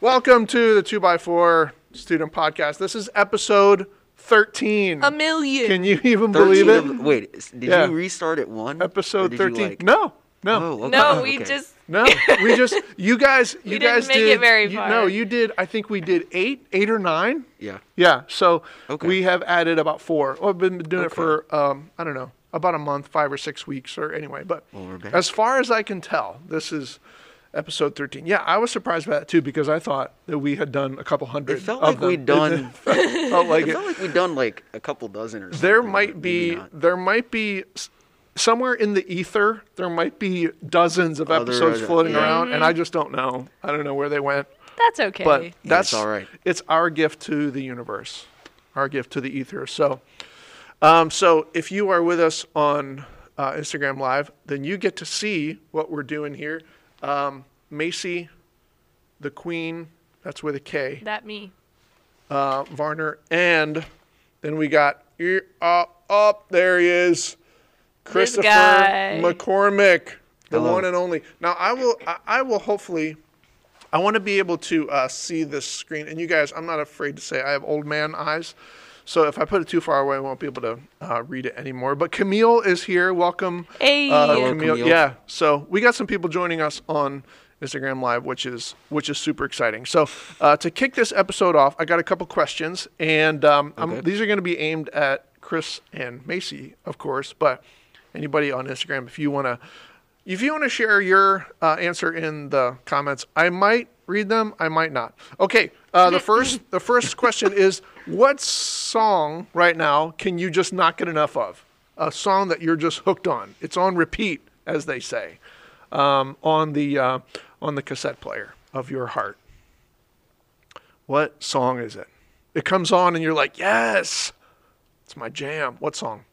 Welcome to the 2x4 Student Podcast. This is episode 13. A million. Can you even believe it? of- wait, did Yeah. you restart at one? Or Episode did you, 13. like- No, no. Oh, okay. no, we okay. just No, we just you guys you didn't guys make did it very you- far. no, you did I think we did 8, 8 or 9. Yeah. Yeah, so Okay. we have added about 4. Well, I've been doing it Okay. for um I don't know, about a month, 5 or 6 weeks or anyway, but Well, we're back. as far as I can tell, this is episode 13. Yeah, I was surprised by that too because I thought that we had done a couple hundred It felt of like them. we'd done. felt like it it. felt like we'd done like a couple dozen or something. there might be there might be somewhere in the ether there might be dozens of Other, episodes uh, floating yeah. around and i just don't know i don't know where they went That's okay. but Yeah, that's it's all right. it's our gift to the universe our gift to the ether so um, so if you are with us on uh, instagram live then you get to see what we're doing here um, macy the queen that's with a k that me. uh, Varner, and then we got here, up, up. There he is, Christopher. McCormick, the Hello. one and only. Now I will, I, I will hopefully, I want to be able to uh, see this screen. And you guys, I'm not afraid to say I have old man eyes. So if I put it too far away, I won't be able to uh, read it anymore. But Camille is here. Welcome. Hey. Uh, Camille. Camille. Yeah. So we got some people joining us on Instagram Live, which is which is super exciting. So uh, to kick this episode off, I got a couple questions, and um, I'm- Okay. these are going to be aimed at Chris and Macy, of course. But anybody on Instagram, if you want to, if you want to share your uh, answer in the comments, I might read them. I might not. Okay. Uh, the first the first question is, what song right now can you just not get enough of? A song that you're just hooked on. It's on repeat, as they say, um, on the uh, on the cassette player of your heart. What song is it? It comes on and you're like, yes, it's my jam. What song?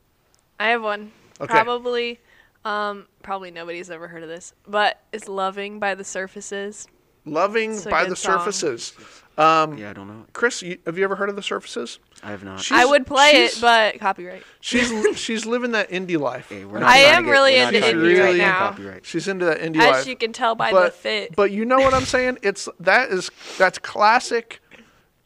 I have one. Okay. Probably, um, probably nobody's ever heard of this, but it's "Loving" by the Surfaces. Loving by the song. Surfaces. Um, Yeah, I don't know. Chris, you, have you ever heard of the Surfaces? I have not. She's- I would play it, but copyright. She's she's living that indie life. Hey, we're not I am get- really we're not into indie get right now. Copyright. She's into that indie As life. As you can tell by but, the fit. But you know what I'm saying? It's that is that's classic.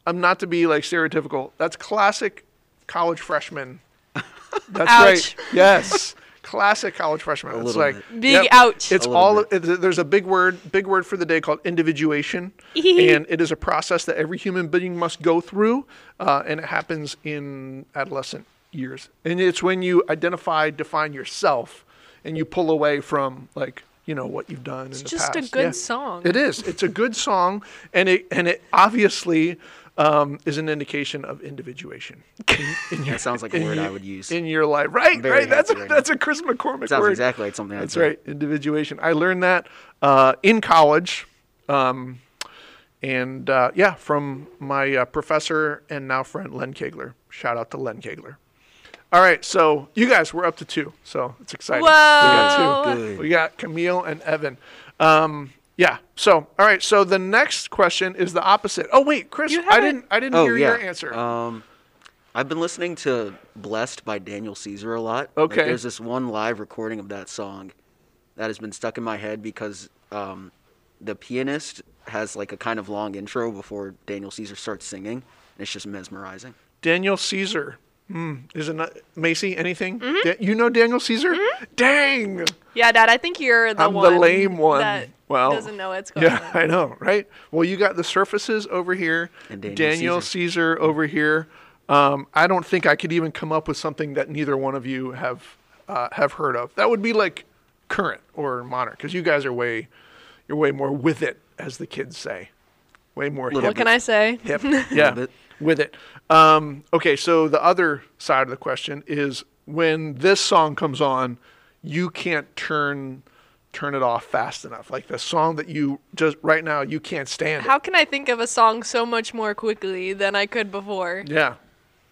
I'm not to be like stereotypical. That's classic college freshman. That's Ouch. right. Yes. Classic college freshman. A it's like bit. Big ouch. It's all it, there's a big word big word for the day called individuation, and it is a process that every human being must go through, uh, and it happens in adolescent years. And it's when you identify, define yourself, and you pull away from like you know what you've done in the just a good Yeah. song. It is. It's a good song, and it and it obviously um, is an indication of individuation in, in your, That sounds like a in word I would use. in your life. Right, right. That's a, happy right now. that's a Chris McCormick Sounds word. exactly like something I'd That's say. right, individuation. I learned that uh, in college, um, and uh, yeah, from my uh, professor and now friend Len Kegler. Shout out to Len Kegler. All right, so you guys, we're up to two, so it's exciting. We got two. Whoa. Good. We got Camille and Evan. Um, yeah. So, all right. So the next question is the opposite. Oh wait, Chris, I didn't. I didn't Oh hear yeah. your answer. Um, I've been listening to "Blessed" by Daniel Caesar a lot. Like, Okay. there's this one live recording of that song that has been stuck in my head because um, the pianist has like a kind of long intro before Daniel Caesar starts singing. And it's just mesmerizing. Daniel Caesar. Hmm. Is it not Macy? Anything? Mm-hmm. Da- you know Daniel Caesar? Dang. Yeah, Dad. I think you're the I'm the one. lame one. That Well, doesn't know what's going Yeah, on. I know, right? Well, you got the surfaces over here, And Daniel Daniel Caesar, over here. Um, I don't think I could even come up with something that neither one of you have uh, have heard of. That would be like current or modern, because you guys are way you're way more with it, as the kids say, way more Little hip. What can I say? hip. Yeah, with it. Um, okay, so the other side of the question is when this song comes on, you can't turn turn it off fast enough. Like the song that you just right now you can't stand How can I think of a song so much more quickly than I could before? Yeah.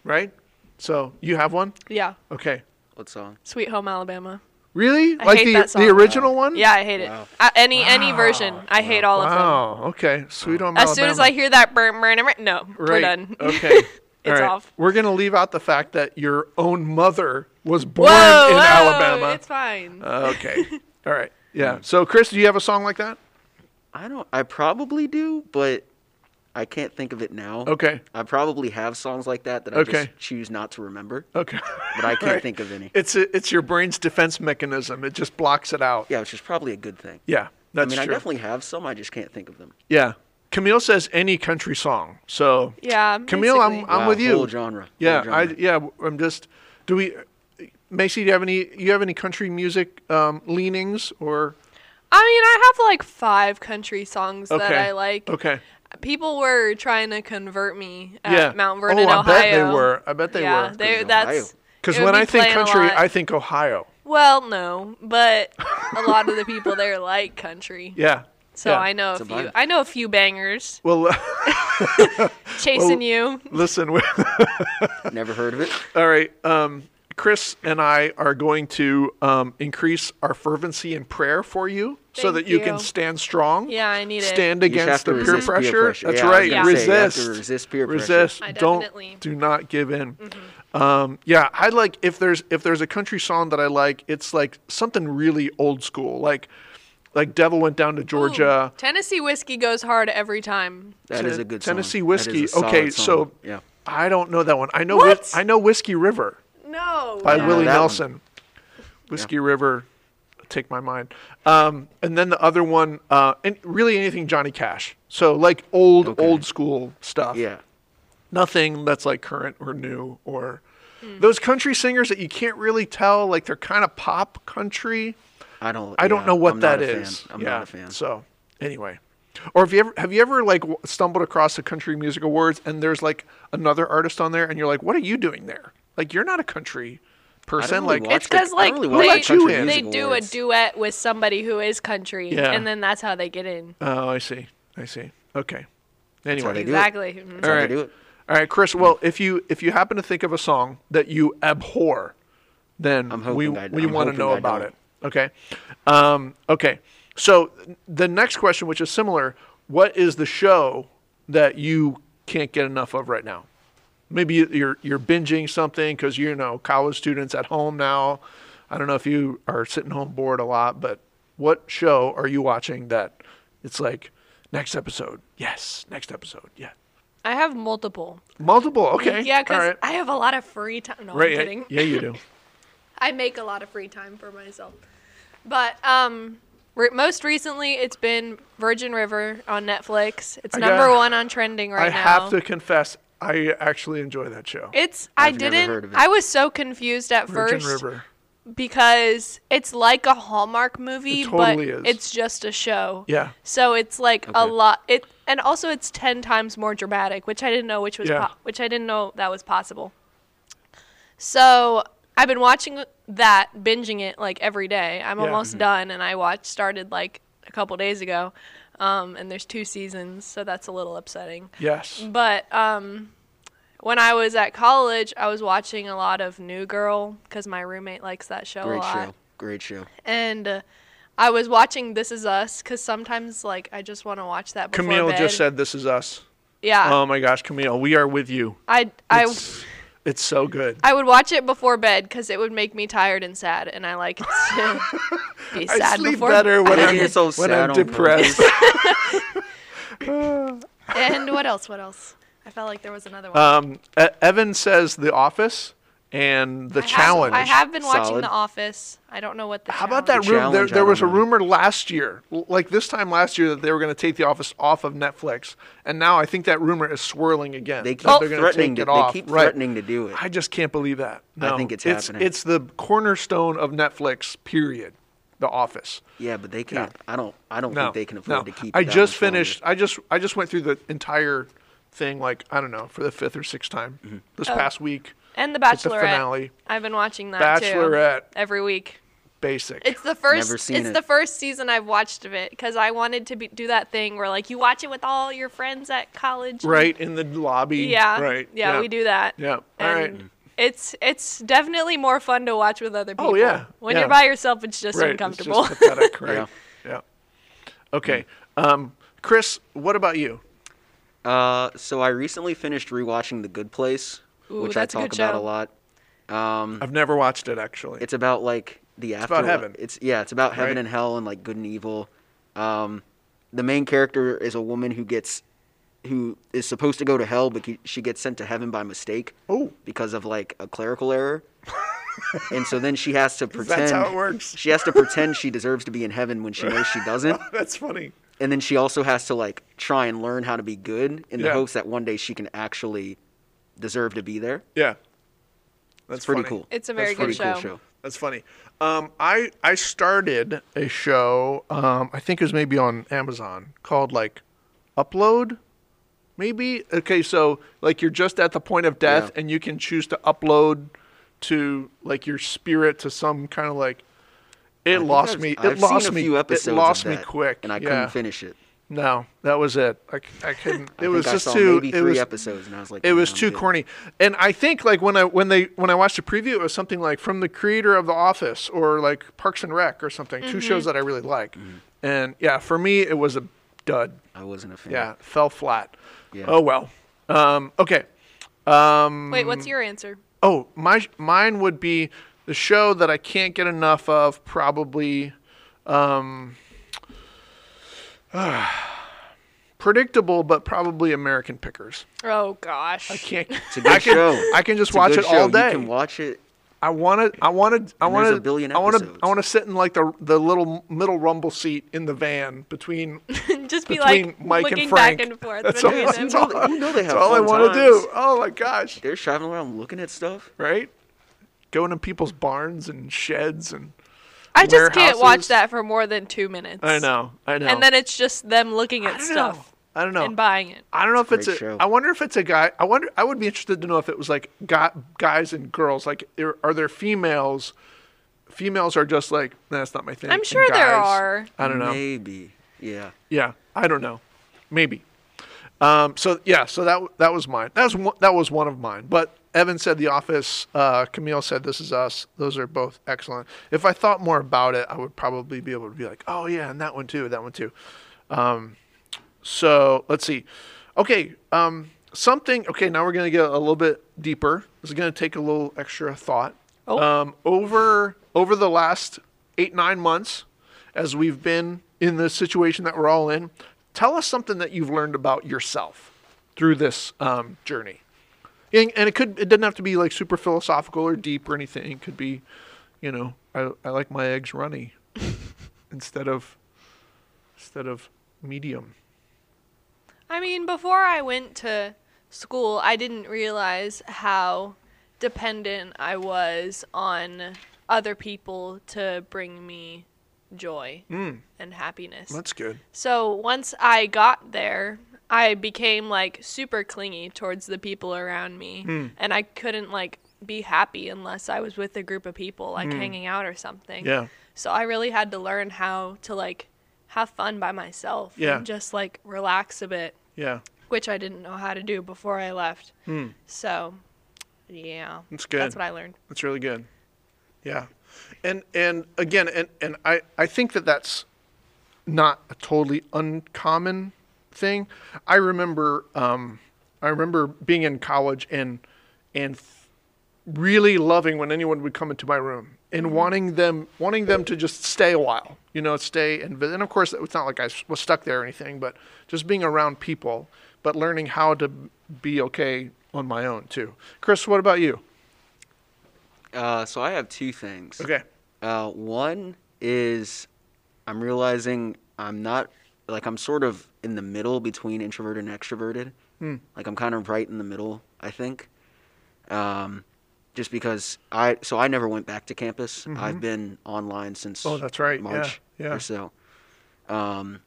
Right? So you have one? Yeah, Okay. What song? Sweet Home Alabama. Really? I like hate the that song. the original one? Yeah, I hate Wow. it. Uh, any any version, I hate all of them. Wow. Okay. Sweet Home As soon as I hear that burn, burn, burn, no, we're done. Okay. It's All right. off. We're gonna leave out the fact that your own mother was born Whoa, in whoa, Alabama. It's fine. Uh, okay. All right. Yeah. So, Chris, do you have a song like that? I don't. I probably do, but I can't think of it now. Okay. I probably have songs like that that I Okay. just choose not to remember. Okay. But I can't Right. think of any. It's a, it's your brain's defense mechanism. It just blocks it out. Yeah, which is probably a good thing. Yeah, that's I mean, true. I definitely have some. I just can't think of them. Yeah. Camille says any country song. So Yeah. Camille, I'm basically. I'm Wow, with you. Whole genre. whole Yeah, I yeah, I'm just. Do we, Macy? Do you have any? You have any country music um, leanings or? I mean, I have like five country songs that I like. Okay. People were trying to convert me at yeah. Mount Vernon, oh, I Ohio. bet they were. I bet they yeah, were. they, Ohio. that's Because when I think country. I think Ohio. well, no, but a lot of the people there like country. Yeah. So yeah. I know It's a a few. vibe. I know a few bangers. Well, Chasing you. listen. we- Never heard of it. All right. Um, Chris and I are going to um, increase our fervency in prayer for you so that you, can stand strong. Yeah, I need it. Stand You against the have to peer resist peer pressure. pressure. That's Yeah, right. gonna say, resist. to resist peer pressure. resist. I Don't do not give in. Um, yeah, I like if there's if there's a country song that I like, it's like something really old school, like like Devil Went Down to Georgia. Ooh, Tennessee whiskey goes hard every time. That is a good song. Tennessee That is whiskey. a solid Okay, song. so yeah, I don't know that one. I know What? Whis- I know Whiskey River No. by Yeah. Willie that one. Nelson. Whiskey River, take my mind. Um, and then the other one, uh, and really anything Johnny Cash. So like old Okay. old school stuff. yeah. Nothing that's like current or new or those country singers that you can't really tell like they're kind of pop country. I don't. I don't yeah, know what I'm that not a fan. is. I'm yeah. not a fan. So anyway, or have you ever have you ever like stumbled across the country music awards and there's like another artist on there and you're like, what are you doing there? Like you're not a country person. really like watch It's because I like don't really Who watch they, let you country they do a duet with somebody who is country, Yeah. and then that's how they get in. oh, I see. I see. Okay. how Anyway, they do it. Exactly. Mhm. That's how All they right. do it. All right, Chris. Well, if you if you happen to think of a song that you abhor, then we I- we I'm want to know I about don't. it. Okay. Um, okay. So the next question, which is similar, what is the show that you can't get enough of right now? Maybe you're you're binging something because you know college students at home now. I don't know if you are sitting home bored a lot, but what show are you watching that it's like next episode? Yes, next episode. Yeah. I have multiple. Multiple. Okay. Yeah, because right. I have a lot of free time. No, Right. I'm yeah- kidding. Yeah, you do. I make a lot of free time for myself. But um, re- most recently, it's been Virgin River on Netflix. It's I number got- one on trending right I now. I have to confess, I actually enjoy that show. It's I I've never didn't. heard of it. I was so confused at Virgin first River. because it's like a Hallmark movie, It totally but is. it's just a show. Yeah. So it's like a lot. It and also it's ten times more dramatic, which I didn't know which was Yeah. po- which I didn't know that was possible. So I've been watching that, binging it like every day. I'm Yeah. almost mm-hmm. done, and I watched started like a couple days ago. Um, and there's two seasons, so that's a little upsetting. Yes. But um, when I was at college, I was watching a lot of New Girl because my roommate likes that show a Great lot show. Great show. and uh, I was watching This Is Us because sometimes like I just want to watch that before Camille bed. just said, "This is us." yeah. Oh my gosh, Camille, we are with you. I I It's, it's so good. I would watch it before bed because it would make me tired and sad, and I like to be sad I sleep before. better when I I'm, get so when sad I'm depressed. and what else? What else? I felt like there was another one. um, Evan says The Office and The I have- Challenge. I have been watching Solid. The Office. I don't know what the. How about that challenge- The rumor? There, there was a rumor last year, like this time last year, that they were going to take The Office off of Netflix, and now I think that rumor is swirling again. They keep they're threatening take to. off. They keep Right. threatening to do it. I just can't believe that. No, I think it's it's happening. It's the cornerstone of Netflix. Period. The Office. yeah, but they can't. I don't. I don't No, think they can afford no. to keep. I it that just much longer. finished. I just I just went through the entire thing like I don't know for the fifth or sixth time Mm-hmm. this Oh. past week. And The Like the Bachelorette. finale. I've been watching that Bachelorette. too. Every week. Basic. It's the first. Never seen it's it. the first season I've watched of it because I wanted to be, do that thing where like you watch it with all your friends at college. and- right in the lobby. Yeah. Right. Yeah, we do that. Yeah. All And right. It's it's definitely more fun to watch with other people. Oh, yeah. When Yeah. you're by yourself, it's just Right. uncomfortable. It's just pathetic. Right. Yeah. yeah. Okay. Um, Chris, what about you? Uh, so I recently finished rewatching The Good Place, Ooh, which I that's a talk good about a lot. Um, I've never watched it actually. it's about like the after. It's about afterlife. heaven. It's yeah, it's about heaven Right. and hell and like good and evil. Um, the main character is a woman who gets who is supposed to go to hell, but she gets sent to heaven by mistake Oh. because of like a clerical error. and so then she has to pretend. That's how it works. She has to pretend she deserves to be in heaven when she knows she doesn't. That's funny. And then she also has to like try and learn how to be good in the hopes that one day she can actually deserve to be there. Yeah. That's It's pretty funny. cool. It's a very Pretty good show. cool show. That's funny. Um, I I started a show. Um, I think it was maybe on Amazon called like Upload. Maybe okay. So like you're just at the point of death, Yeah. and you can choose to upload to like your spirit to some kind of like. It I lost me. It I've lost seen a me. few episodes it of lost me quick, and I yeah. couldn't finish it. No, that was it. I couldn't. I It was think I just saw too. maybe it three was episodes, and I was like, it was too good." corny and i think like when i when they when i watched the preview it was something like from the creator of the office or like parks and rec or something two shows that i really like Mm-hmm. and yeah for me it was a dud I wasn't a fan. yeah fell flat Yeah. oh well um, okay um, Wait, what's your answer? oh my mine would be the show that i can't get enough of probably um, predictable but probably american pickers Oh gosh. i can't It's a good I can, show. I can just It's a watch good it all day. You can watch it. I want to. I want to. I And want there's to. a billion I want to. episodes. I want to sit in like the the little middle rumble seat in the van between Just be between like Mike looking and Frank. back and forth That's between all, them. that's all, You know they have that's all I fun want to times. do. Oh my gosh! They're traveling around looking at stuff. Right? Going in people's barns and sheds and. I just can't watch that for more than two minutes. I know. I know. And then it's just them looking at don't stuff know. I don't know. and buying it. I don't know if It's it's a a. show. I wonder if it's a guy. I wonder. I would be interested to know if it was like guy, guys and girls. Like, are, are there females? Females are just like that's not my thing. I'm and sure there are. I don't know. Maybe. Yeah. Yeah, I don't know. Maybe. Um, so yeah, so that that was mine. That was one, that was one of mine. But Evan said The Office. Uh, Camille said This Is Us. Those are both excellent. If I thought more about it, I would probably be able to be like, oh yeah, and that one too, that one too. Um, so let's see. Okay, um, something. Okay, now we're gonna get a little bit deeper. This is gonna take a little extra thought. Oh. Um, over over the last eight nine months, as we've been in the situation that we're all in, tell us something that you've learned about yourself through this um, journey. And, and it could it doesn't have to be like super philosophical or deep or anything. It could be, you know, I, I like my eggs runny instead of instead of medium. I mean, before I went to school, I didn't realize how dependent I was on other people to bring me joy hmm. and happiness. That's good. So once I got there, I became like super clingy towards the people around me, Hmm. and I couldn't like be happy unless I was with a group of people, like hanging out or something. Yeah. So I really had to learn how to like have fun by myself Yeah. and just like relax a bit, Yeah. which I didn't know how to do before I left. So, yeah, That's good. That's what I learned. That's really good. Yeah, and and again, and and I I think that that's not a totally uncommon thing. I remember um, I remember being in college and and really loving when anyone would come into my room and wanting them wanting them to just stay a while, you know, stay and vi- and of course it's not like I was stuck there or anything, but just being around people, but learning how to be okay on my own too. Chris, what about you? Uh, so I have two things. Okay. Uh, one is I'm realizing I'm not like I'm sort of in the middle between introverted and extroverted. Hmm. Like I'm kind of right in the middle, I think. Um, just because I so I never went back to campus. I've been online since Mm-hmm. Oh, that's right. Yeah, March yeah. or so. Um,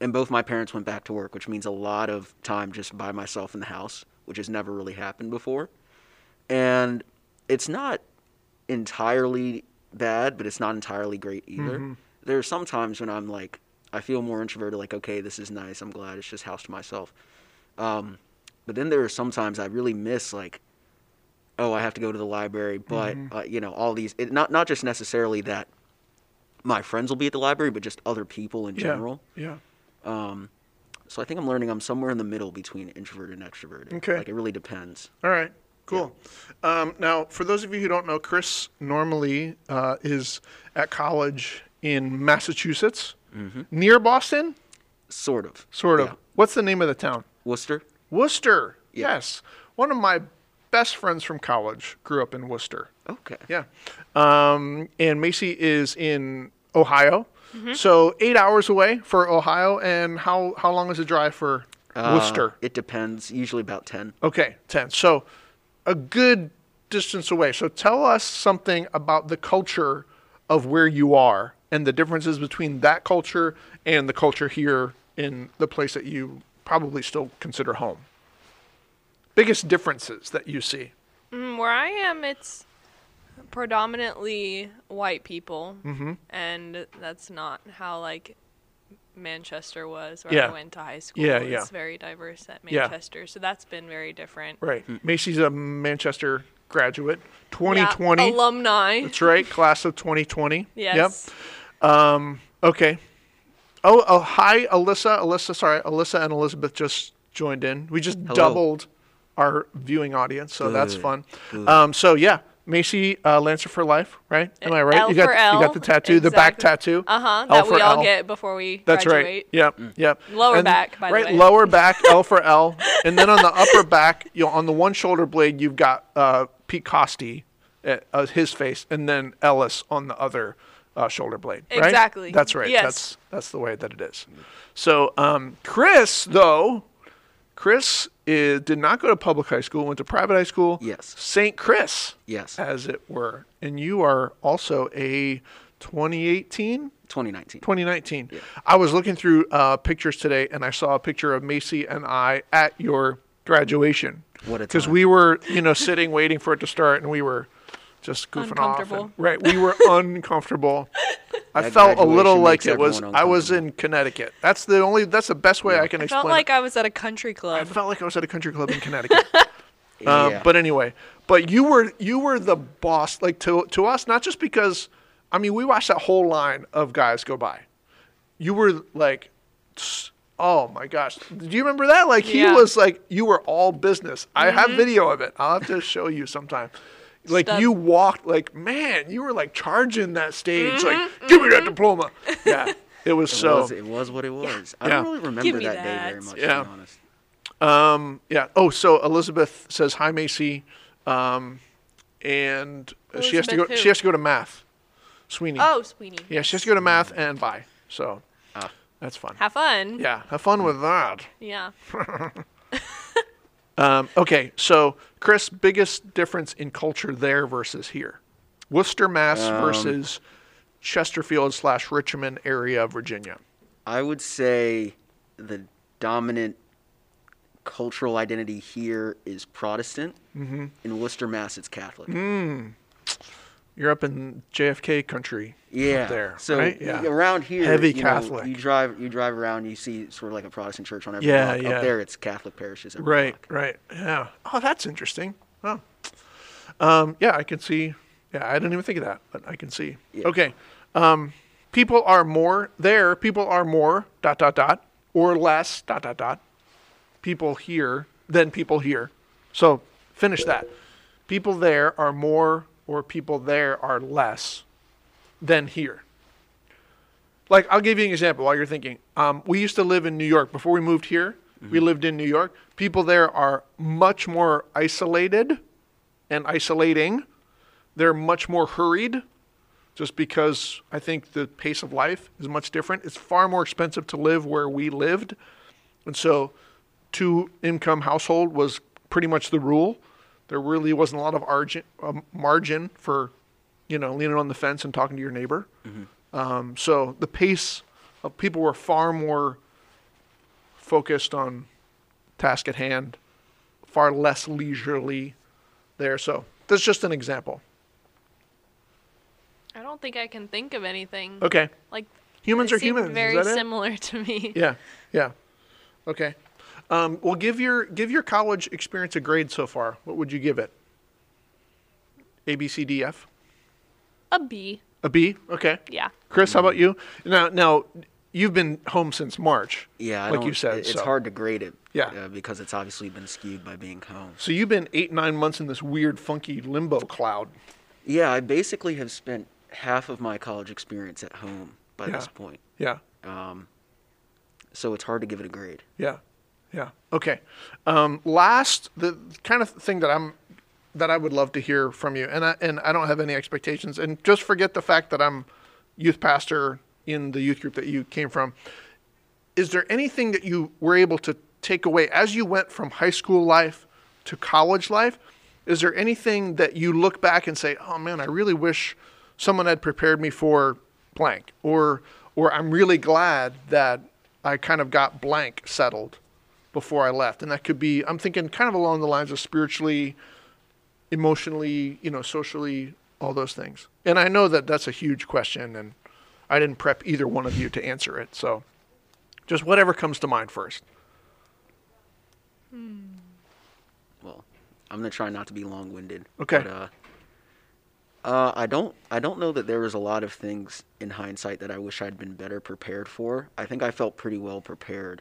and both my parents went back to work, which means a lot of time just by myself in the house, which has never really happened before. And it's not entirely bad, but it's not entirely great either. Mm-hmm. There are some times when I'm like, I feel more introverted, like, okay, this is nice. I'm glad it's just house to myself. Um, but then there are sometimes I really miss, like, oh, I have to go to the library, but, Mm-hmm. uh, you know, all these, it, not, not just necessarily that my friends will be at the library, but just other people in Yeah. general. Yeah. Um, so I think I'm learning I'm somewhere in the middle between introverted and extroverted. Okay. Like, it really depends. All right. Cool. Um, now, for those of you who don't know, Chris normally uh, is at college in Massachusetts, near Boston, Sort of. sort of. Yeah. What's the name of the town? Worcester. Worcester. Yeah. Yes. One of my best friends from college grew up in Worcester. Okay. Yeah. Um, and Macy is in Ohio. Mm-hmm. So eight hours away for Ohio. And how, how long is the drive for Uh, Worcester? It depends. Usually about ten. Okay, 10. So a good distance away. So tell us something about the culture of where you are and the differences between that culture and the culture here in the place that you probably still consider home. Biggest differences that you see. Mm, where I am, it's predominantly white people, mm-hmm. and that's not how like Manchester was, where Yeah. I went to high school. Yeah, it's yeah. very diverse at Yeah. Manchester, so that's been very different. Right. Macy's a Manchester graduate, 2020. Yeah, alumni. That's right, class of 2020. Yes. Yep. Um, okay. Oh, oh, hi, Alyssa. Alyssa, sorry, Alyssa and Elizabeth just joined in. We just Hello. doubled our viewing audience, so that's fun. Um, so yeah, Macy uh, Lancer for life, right? Am I right? L you got for you got the tattoo, the back tattoo. Uh huh. L That we all L. get before we That's graduate. right. Yep. Yep. Lower back, by the right, way. lower back, L for L, and then on the upper back, you know, on the one shoulder blade, you've got uh, Pete Costi, uh, uh, his face, and then Ellis on the other uh, shoulder blade. Right? Exactly. That's right. Yes. That's that's the way that it is. So um, Chris, though, Chris is, did not go to public high school. Went to private high school. Yes. St. Chris, Yes. as it were, and you are also a 2018. 2019. 2019. I was looking through uh, pictures today, and I saw a picture of Macy and I at your graduation. What a Because we were, you know, sitting waiting for it to start, and we were just goofing off. and- right, we were uncomfortable. I felt a little like it was. I was in Connecticut. That's the only. That's the best way I can I explain. felt like it. I was at a country club. I felt like I was at a country club in Connecticut. Yeah. Um, but anyway, but you were you were the boss, like to to us, not just because, I mean, we watched that whole line of guys go by. You were like, oh my gosh, do you remember that? Like he Yeah. was like, you were all business. I have video of it. I'll have to show you sometime. Like Stud. you walked, like man, you were like charging that stage, like give me that diploma. Yeah, it was It so. was, it was what it was. I Yeah. don't really remember Give me that, day very much, Yeah. to be honest. Um, yeah. Oh, so Elizabeth says hi, Macy, um, and she has to go. Who? She has to go to math. Sweeney. Oh, Sweeney. Yeah, she has to go to math and bye. So Ah. that's fun. Have fun. Yeah, have fun with that. Yeah. Um, okay, so Chris, biggest difference in culture there versus here, Worcester, Mass Um, versus Chesterfield slash Richmond area of Virginia. I would say the dominant cultural identity here is Protestant. Mm-hmm. In Worcester, Mass, it's Catholic. You're up in JFK country. Yeah. up there. So right? yeah. around here, Heavy you know, Catholic. you drive you drive around, you see sort of like a Protestant church on every Yeah, block. yeah. Up there, it's Catholic parishes. Every Right, block. right. Yeah. Oh, that's interesting. Oh. Um, yeah, I can see. Yeah, I didn't even think of that, but I can see. Yeah. Okay. Um, people are more there. People are more dot dot dot or less dot dot dot. People here than people here. So finish that. People there are more or people there are less than here. Like I'll give you an example while you're thinking. Um, we used to live in New York before we moved here. We lived in New York. People there are much more isolated and isolating. They're much more hurried, just because I think the pace of life is much different. It's far more expensive to live where we lived, and so two income household was pretty much the rule. There really wasn't a lot of argin, um, margin for, you know, leaning on the fence and talking to your neighbor. Um, so the pace of people were far more focused on task at hand, far less leisurely there. So that's just an example. I don't think I can think of anything. Okay. Like Humans are seem humans. Is Very that it? similar to me. Yeah. Yeah. Okay. Um, well, give your give your college experience a grade so far. What would you give it? A, B, C, D, F. A B. A B. Okay. Yeah. Chris, how about you? Now, now, you've been home since March. Yeah, I like you said. it's so. hard to grade it. Yeah. uh, because it's obviously been skewed by being home. So you've been eight nine months in this weird, funky limbo cloud. Yeah, I basically have spent half of my college experience at home by Yeah. this point. Yeah. Um, so it's hard to give it a grade. Yeah. Yeah. Okay. Um, last, the kind of thing that I'm that I would love to hear from you, and I and I don't have any expectations, and just forget the fact that I'm youth pastor in the youth group that you came from. Is there anything that you were able to take away as you went from high school life to college life? Is there anything that you look back and say, "Oh man, I really wish someone had prepared me for blank," or or I'm really glad that I kind of got blank settled before I left. And that could be, I'm thinking kind of along the lines of spiritually, emotionally, you know, socially, all those things. And I know that that's a huge question, and I didn't prep either one of you to answer it. So just whatever comes to mind first. Well, I'm gonna try not to be long-winded. Okay. But, uh, uh, I don't. I don't know that there was a lot of things in hindsight that I wish I'd been better prepared for. I think I felt pretty well prepared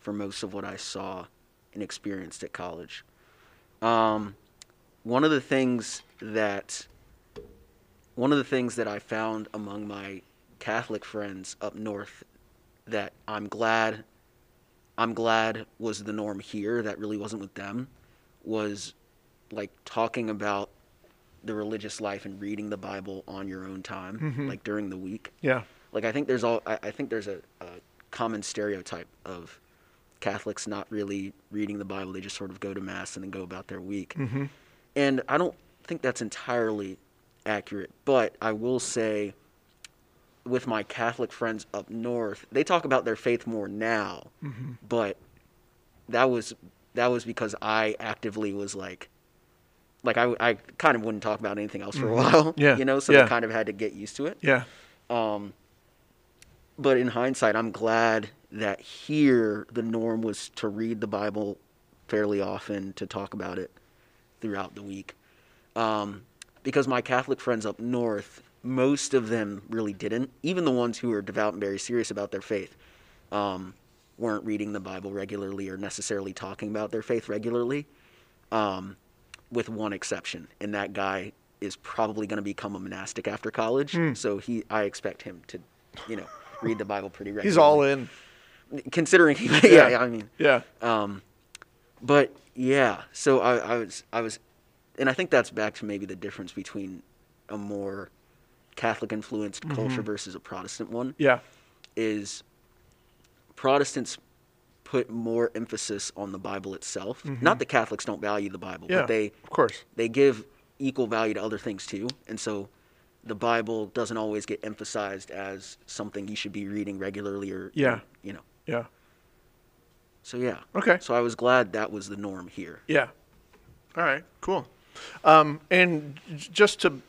for most of what I saw and experienced at college. Um, one of the things that one of the things that I found among my Catholic friends up north that I'm glad I'm glad was the norm here that really wasn't with them was like talking about the religious life and reading the Bible on your own time, mm-hmm. like during the week. Yeah. Like I think there's all I, I think there's a, a common stereotype of Catholics not really reading the Bible. They just sort of go to mass and then go about their week. Mm-hmm. And I don't think that's entirely accurate. But I will say, with my Catholic friends up north, they talk about their faith more now. But that was that was because I actively was like, like I, I kind of wouldn't talk about anything else for a while. Yeah, You know, so yeah. they kind of had to get used to it. Yeah. Um, but in hindsight, I'm glad that here the norm was to read the Bible fairly often, to talk about it throughout the week. Um, because my Catholic friends up north, most of them really didn't. Even the ones who were devout and very serious about their faith um, weren't reading the Bible regularly or necessarily talking about their faith regularly, um, with one exception. And that guy is probably going to become a monastic after college. So he, I expect him to, you know, read the Bible pretty regularly. He's all in. Considering he, yeah, yeah, I mean, Yeah. um, but yeah, so I, I was, I was, and I think that's back to maybe the difference between a more Catholic influenced mm-hmm. culture versus a Protestant one Yeah. is Protestants put more emphasis on the Bible itself. Mm-hmm. Not that Catholics don't value the Bible, Yeah. but they of course. they give equal value to other things too, and so the Bible doesn't always get emphasized as something you should be reading regularly or Yeah. or, you know. Yeah. So yeah. Okay. So I was glad that was the norm here. Yeah. All right. Cool. Um, and just to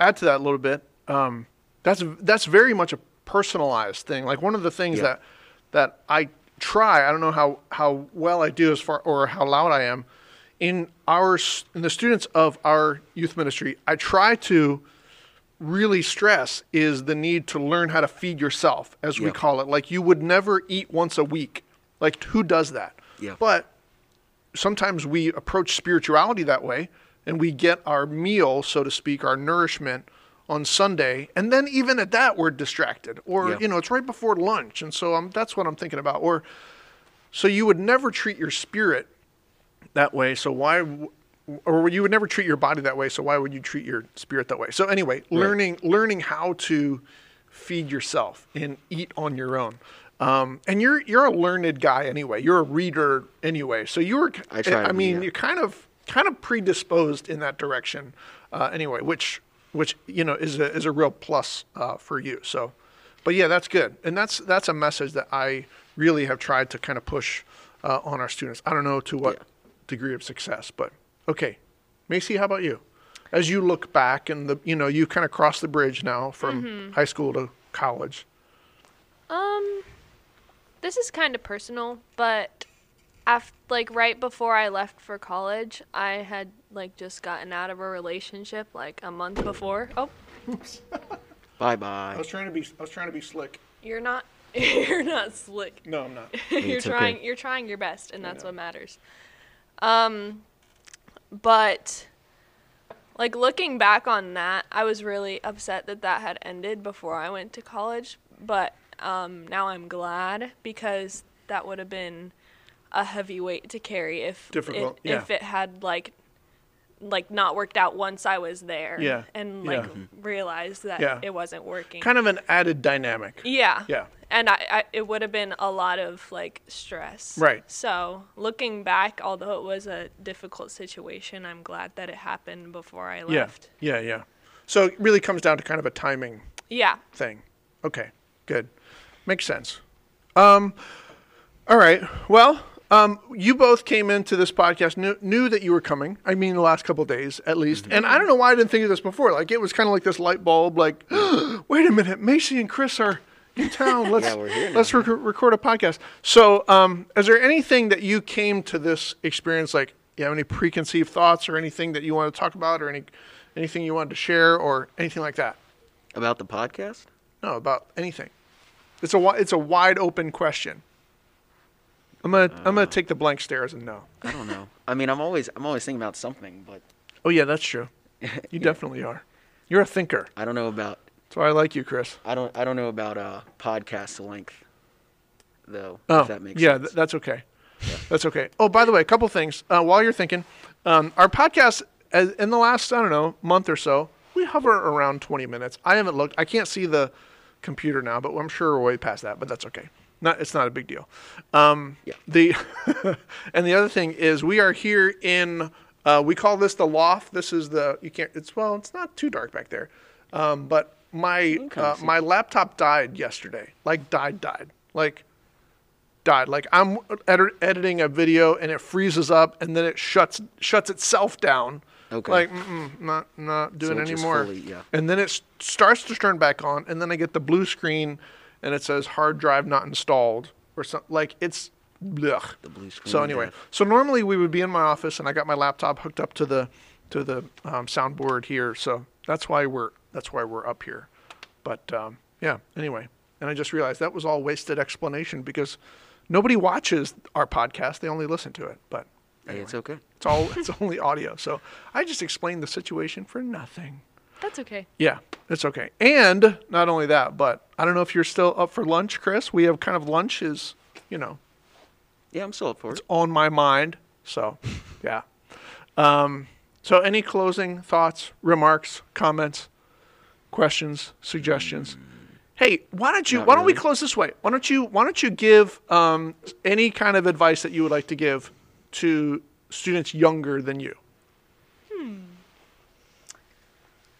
add to that a little bit, um, that's that's very much a personalized thing. Like one of the things Yeah. that that I try. I don't know how how well I do as far or how loud I am in our in the students of our youth ministry. I try to really stress is the need to learn how to feed yourself, as we call it. Like you would never eat once a week. Like who does that? Yeah. But sometimes we approach spirituality that way and we get our meal, so to speak, our nourishment on Sunday. And then even at that, we're distracted or, Yeah. you know, it's right before lunch. And so um, that's what I'm thinking about. Or so you would never treat your spirit that way. So why, or you would never treat your body that way. So why would you treat your spirit that way? So anyway, learning, learning how to feed yourself and eat on your own. Um, and you're you're a learned guy anyway. You're a reader anyway. So you're. I try to I be, mean, yeah. you're kind of kind of predisposed in that direction uh, anyway, which which you know is a is a real plus uh, for you. So, but yeah, that's good, and that's that's a message that I really have tried to kind of push uh, on our students. I don't know to what Yeah. degree of success, but okay, Macy, how about you? As you look back and the you know you kind of cross the bridge now from high school to college. Um, this is kind of personal, but af- like right before I left for college, I had like just gotten out of a relationship like a month before. Oh, Bye bye. I bye. was trying to be I was trying to be slick. you're not you're not slick. No, I'm not. you're It's okay. trying you're trying your best and that's what matters. Um but like looking back on that, I was really upset that that had ended before I went to college, but um now I'm glad because that would have been a heavy weight to carry if Difficult, it, yeah. if it had like like not worked out once I was there. Yeah, And yeah. like realized that Yeah. it wasn't working. Kind of an added dynamic. Yeah. Yeah. And I, I it would have been a lot of like stress. Right. So looking back, although it was a difficult situation, I'm glad that it happened before I left. Yeah. left. Yeah, yeah. So it really comes down to kind of a timing Yeah. thing. Okay, good. Makes sense. Um, all right. Well, um, you both came into this podcast, knew, knew that you were coming. I mean, the last couple days at least. And I don't know why I didn't think of this before. Like, it was kind of like this light bulb, like, wait a minute, Macy and Chris are in town. Let's, Yeah, we're here now. let's rec- record a podcast. So, um, is there anything that you came to this experience, like, you have any preconceived thoughts or anything that you want to talk about or any, anything you wanted to share or anything like that? About the podcast? No, about anything. It's a it's a wide open question. I'm gonna I'm gonna take the blank stare as a no. I don't know. I mean, I'm always I'm always thinking about something, but Oh yeah, that's true. You definitely are. You're a thinker. I don't know about That's why I like you, Chris. I don't I don't know about uh podcast length though. Oh, if that makes yeah, sense. th- that's okay. That's okay. Oh, by the way, a couple things. Uh, while you're thinking, um, our podcast as, in the last I don't know month or so, we hover around 20 minutes. I haven't looked. I can't see the computer now, but I'm sure we're way past that. But that's okay. Not it's not a big deal. Um, Yeah. The and the other thing is we are here in. Uh, we call this the loft. This is the you can't. It's well, it's not too dark back there, um, but my uh, my laptop died yesterday. Like died, died. Like died. Like I'm edit- editing a video and it freezes up and then it shuts shuts itself down. Okay. Like not not doing just anymore. fully- yeah. And then it starts to turn back on and then I get the blue screen and it says hard drive not installed or something. Like it's blech. The blue screen So anyway, death. so normally we would be in my office and I got my laptop hooked up to the to the um, soundboard here. So that's why we're that's why we're up here. But um, yeah, anyway, and I just realized that was all wasted explanation because nobody watches our podcast; they only listen to it. But Hey, it's okay. it's all it's only audio. So I just explained the situation for nothing. That's okay. Yeah, it's okay. And not only that, but I don't know if you're still up for lunch, Chris. We have kind of lunch is, you know, Yeah, I'm still up for it. it's on my mind. So, yeah. Um, so, any closing thoughts, remarks, comments, questions, suggestions? Hey, why don't you? Not why don't we close this way? Why don't you? Why don't you give um, any kind of advice that you would like to give to students younger than you? Hmm.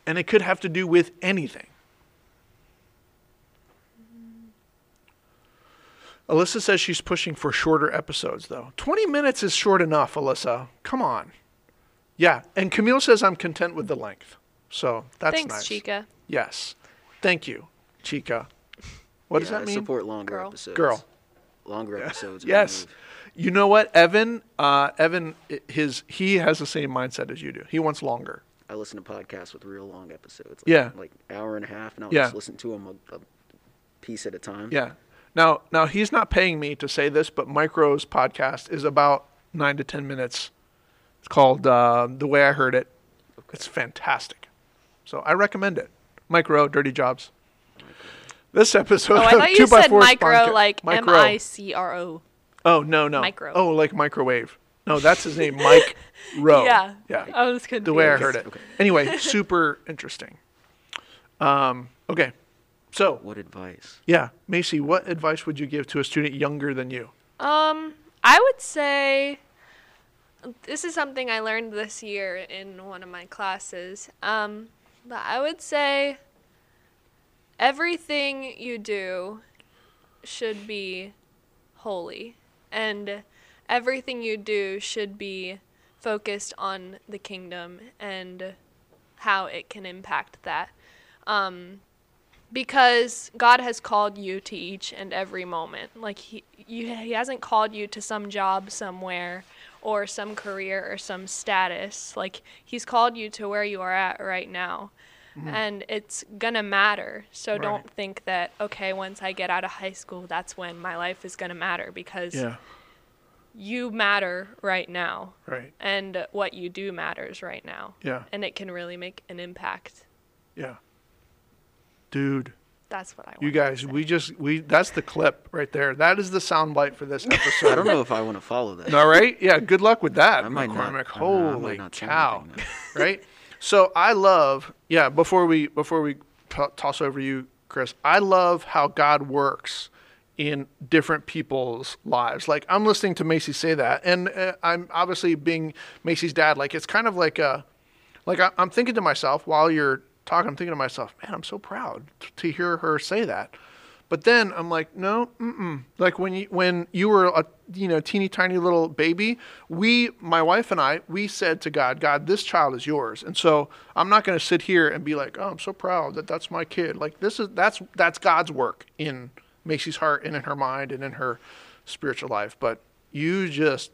And it could have to do with anything. Alyssa says she's pushing for shorter episodes, though. 20 minutes is short enough, Alyssa. Come on. Yeah, and Camille says I'm content with the length. So that's Thanks, nice. Chica. Yes. Thank you, Chica. What does Yeah, that I mean? support longer Girl. episodes. Girl. Longer episodes. are the Yes. Move. You know what, Evan? Uh, Evan, his he has the same mindset as you do. He wants longer. I listen to podcasts with real long episodes. Like, Yeah. Like hour and a half, and I'll Yeah. just listen to them a, a piece at a time. Yeah. Now, now he's not paying me to say this, but Mike Rowe's podcast is about nine to ten minutes. It's called uh, "The Way I Heard It." It's fantastic. So I recommend it. Mike Rowe Dirty Jobs. This episode. Oh, I of thought you said micro Sponca- like Micro. I C R O. Oh no no. Micro. Oh, like microwave. No, that's his name, Mike Rowe. Yeah. Yeah. I was confused. the way I heard it. Okay. Anyway, super interesting. Um, okay, so What advice? yeah, Macy, what advice would you give to a student younger than you? Um, I would say this is something I learned this year in one of my classes. Um, but I would say everything you do should be holy, and everything you do should be focused on the kingdom and how it can impact that. Um, because God has called you to each and every moment. Like he you, he hasn't called you to some job somewhere or some career or some status. Like he's called you to where you are at right now. Mm-hmm. And it's going to matter. So Right. don't think that okay, once I get out of high school, that's when my life is going to matter because Yeah, you matter right now right. and what you do matters right now. Yeah, And it can really make an impact. yeah. Dude, That's what I want. You guys, we just we that's the clip right there. That is the soundbite for this episode. I don't know if I want to follow that. All right. Yeah. Good luck with that, I might McCormick. Don't know, I might Holy not cow! anything right. So I love. Yeah. Before we before we t- toss over you, Chris, I love how God works in different people's lives. Like I'm listening to Macy say that, and uh, I'm obviously being Macy's dad. Like it's kind of like a like I, I'm thinking to myself while you're talking, I'm thinking to myself, man, I'm so proud t- to hear her say that. But then I'm like, no, mm-mm. Like when you when you were a you know teeny tiny little baby, we, my wife and I, we said to God, God, this child is yours, and so I'm not going to sit here and be like, oh, I'm so proud that that's my kid. Like this is that's that's God's work in Macy's heart and in her mind and in her spiritual life. But you just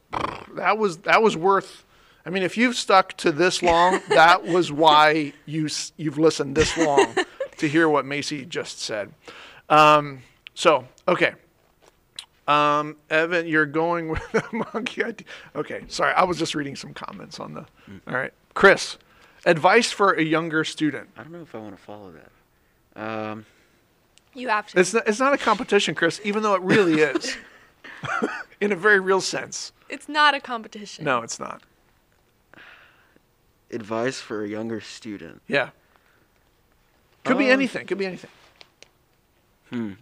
that was that was worth. I mean, if you've stuck to this long, that was why you you've listened this long to hear what Macy just said. Um, so okay, um, Evan, you're going with the monkey idea. Okay, sorry, I was just reading some comments on the. All right, Chris, advice for a younger student. I don't know if I want to follow that. Um, You have to. It's not, it's not a competition, Chris, even though it really is, in a very real sense. It's not a competition. No, it's not. advice for a younger student. Yeah. Could be Uh, anything. Could be anything. Hmm.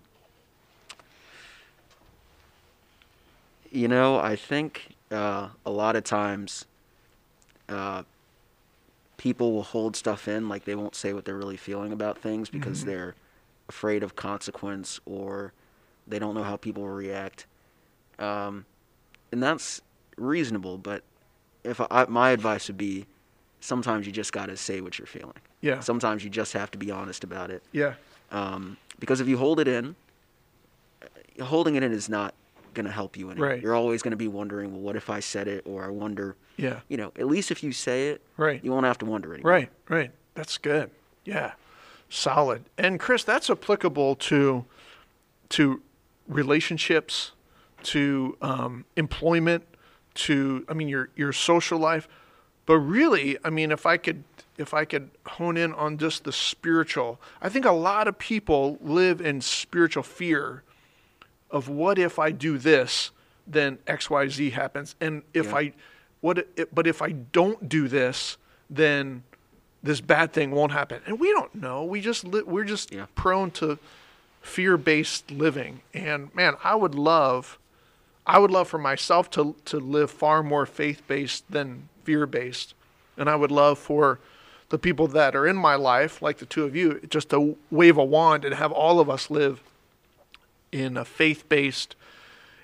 You know, I think uh, a lot of times uh, people will hold stuff in, like they won't say what they're really feeling about things because Mhm. they're afraid of consequence or they don't know how people will react. Um, and that's reasonable, but if I, my advice would be sometimes you just got to say what you're feeling. Yeah. Sometimes you just have to be honest about it. Yeah. Um, because if you hold it in, holding it in is not going to help you any. Right. You're always going to be wondering, well, what if I said it? Or I wonder, Yeah. you know, at least if you say it, Right. you won't have to wonder anymore. Right, right. That's good. Yeah. Solid. And Chris, that's applicable to to relationships, to um, employment, to I mean your your social life. But really, I mean, if I could if I could hone in on just the spiritual, I think a lot of people live in spiritual fear of what if I do this, then X Y Z happens, and if Yeah. I what but if I don't do this, then this bad thing won't happen. And we don't know. We just li- we're just Yeah. prone to fear-based living. And man, I would love I would love for myself to to live far more faith-based than fear-based. And I would love for the people that are in my life, like the two of you, just to wave a wand and have all of us live in a faith-based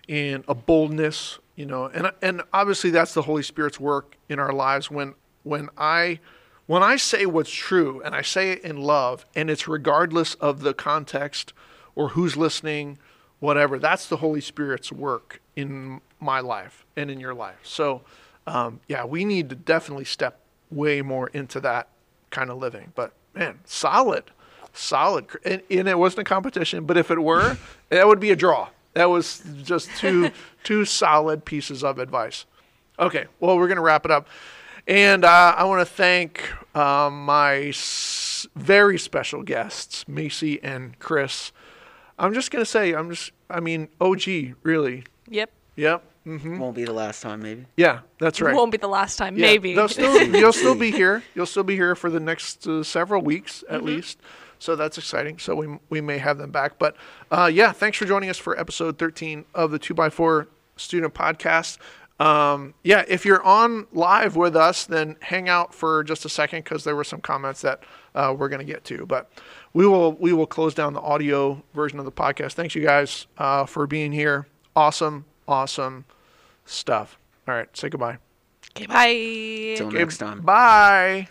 in a boldness, you know, and and obviously that's the Holy Spirit's work in our lives when when I when I say what's true and I say it in love and it's regardless of the context or who's listening, whatever, that's the Holy Spirit's work in my life and in your life. So, um, yeah, we need to definitely step way more into that kind of living. But man, solid, solid. And, and it wasn't a competition, but if it were, that would be a draw. That was just two two solid pieces of advice. Okay, well, we're gonna wrap it up, and uh, I want to thank um, my s- very special guests, Macy and Chris. I'm just gonna say, I'm just, I mean, OG, really. Yep. Yep. Hmm Won't be the last time, maybe. Yeah, that's right. Won't be the last time. Yeah, Maybe. they'll still you'll still be here. You'll still be here for the next uh, several weeks at least. So that's exciting. So we we may have them back. But uh, yeah, thanks for joining us for episode 13 of the Two by Four Student Podcast. Um, yeah, if you're on live with us, then hang out for just a second because there were some comments that uh, we're going to get to. But we will we will close down the audio version of the podcast. Thanks you guys uh, for being here. Awesome, awesome stuff. All right, say goodbye. okay, bye. Till Okay, next time. Bye.